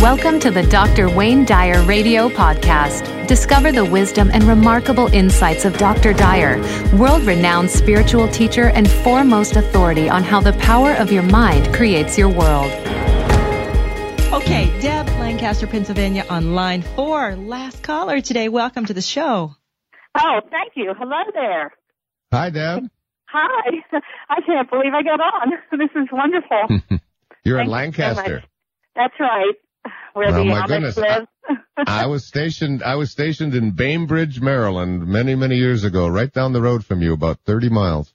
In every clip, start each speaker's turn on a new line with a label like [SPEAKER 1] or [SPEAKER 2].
[SPEAKER 1] Welcome to the Dr. Wayne Dyer Radio Podcast. Discover the wisdom and remarkable insights of Dr. Dyer, world renowned spiritual teacher and foremost authority on how the power of your mind creates your world.
[SPEAKER 2] Okay, Deb, Lancaster, Pennsylvania, on line four. Last caller today. Welcome to the show.
[SPEAKER 3] Oh, thank you. Hello there.
[SPEAKER 4] Hi, Deb.
[SPEAKER 3] Hi. I can't believe I got on. This is wonderful.
[SPEAKER 4] You're
[SPEAKER 3] Thank
[SPEAKER 4] in
[SPEAKER 3] you so
[SPEAKER 4] Lancaster.
[SPEAKER 3] That's right. Where
[SPEAKER 4] Oh,
[SPEAKER 3] the
[SPEAKER 4] my
[SPEAKER 3] Amish
[SPEAKER 4] goodness.
[SPEAKER 3] live.
[SPEAKER 4] I was stationed. I was stationed in Bainbridge, Maryland, many, many years ago, right down the road from you, about 30 miles.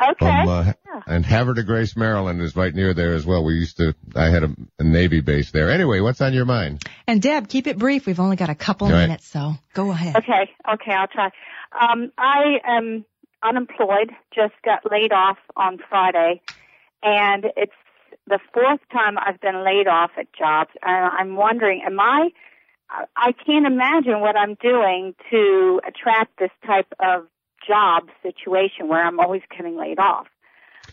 [SPEAKER 3] okay.
[SPEAKER 4] From, uh,
[SPEAKER 3] Yeah.
[SPEAKER 4] and Havre de Grace, Maryland, is right near there as well. We used to. I had a, a Navy base there. Anyway, what's on your mind?
[SPEAKER 2] And Deb, keep it brief. We've only got a couple
[SPEAKER 4] All right.
[SPEAKER 2] minutes, so go ahead.
[SPEAKER 3] Okay. Okay. I'll try. Um, I am unemployed. Just got laid off on Friday, and it's the fourth time I've been laid off at jobs. And I'm wondering, am I? I can't imagine what I'm doing to attract this type of job situation where I'm always getting laid off.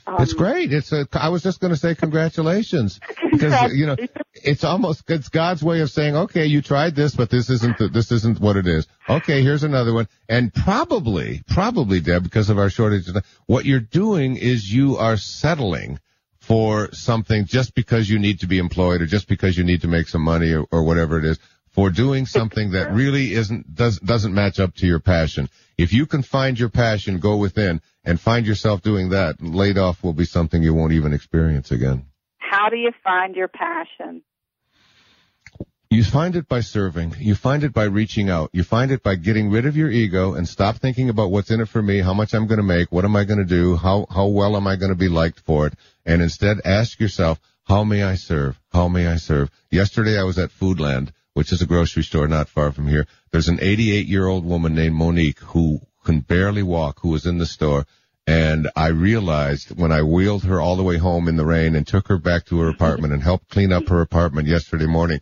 [SPEAKER 3] Um,
[SPEAKER 4] it's great. It's a. I was just going to say congratulations because you know it's almost it's God's way of saying, okay, you tried this, but this isn't the, this isn't what it is. Okay, here's another one, and probably probably Deb, because of our shortage, of time, what you're doing is you are settling for something just because you need to be employed or just because you need to make some money or, or whatever it is for doing something that really isn't does doesn't match up to your passion. If you can find your passion, go within and find yourself doing that, laid off will be something you won't even experience again.
[SPEAKER 3] How do you find your passion?
[SPEAKER 4] You find it by serving. You find it by reaching out. You find it by getting rid of your ego and stop thinking about what's in it for me, how much I'm going to make, what am I going to do, how, how well am I going to be liked for it, and instead ask yourself, how may I serve? How may I serve? Yesterday I was at Foodland, which is a grocery store not far from here. There's an 88 year old woman named Monique who can barely walk, who was in the store. And I realized when I wheeled her all the way home in the rain and took her back to her apartment and helped clean up her apartment yesterday morning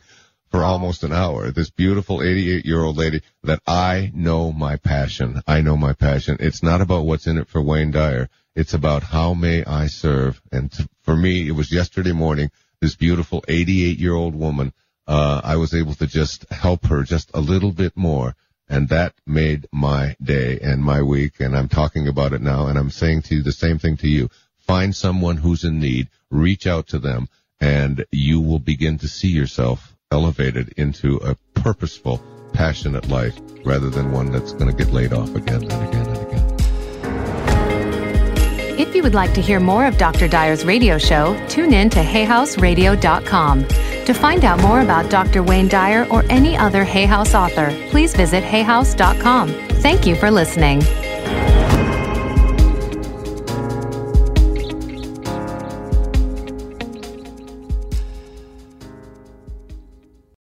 [SPEAKER 4] for almost an hour, this beautiful 88 year old lady that I know my passion. I know my passion. It's not about what's in it for Wayne Dyer. It's about how may I serve. And t- for me, it was yesterday morning, this beautiful 88 year old woman, uh, I was able to just help her just a little bit more. And that made my day and my week. And I'm talking about it now. And I'm saying to you the same thing to you. Find someone who's in need, reach out to them, and you will begin to see yourself elevated into a purposeful, passionate life rather than one that's going to get laid off again and again and again.
[SPEAKER 1] If you would like to hear more of Dr. Dyer's radio show, tune in to hayhouseradio.com. To find out more about Dr. Wayne Dyer or any other Hay House author, please visit hayhouse.com. Thank you for listening.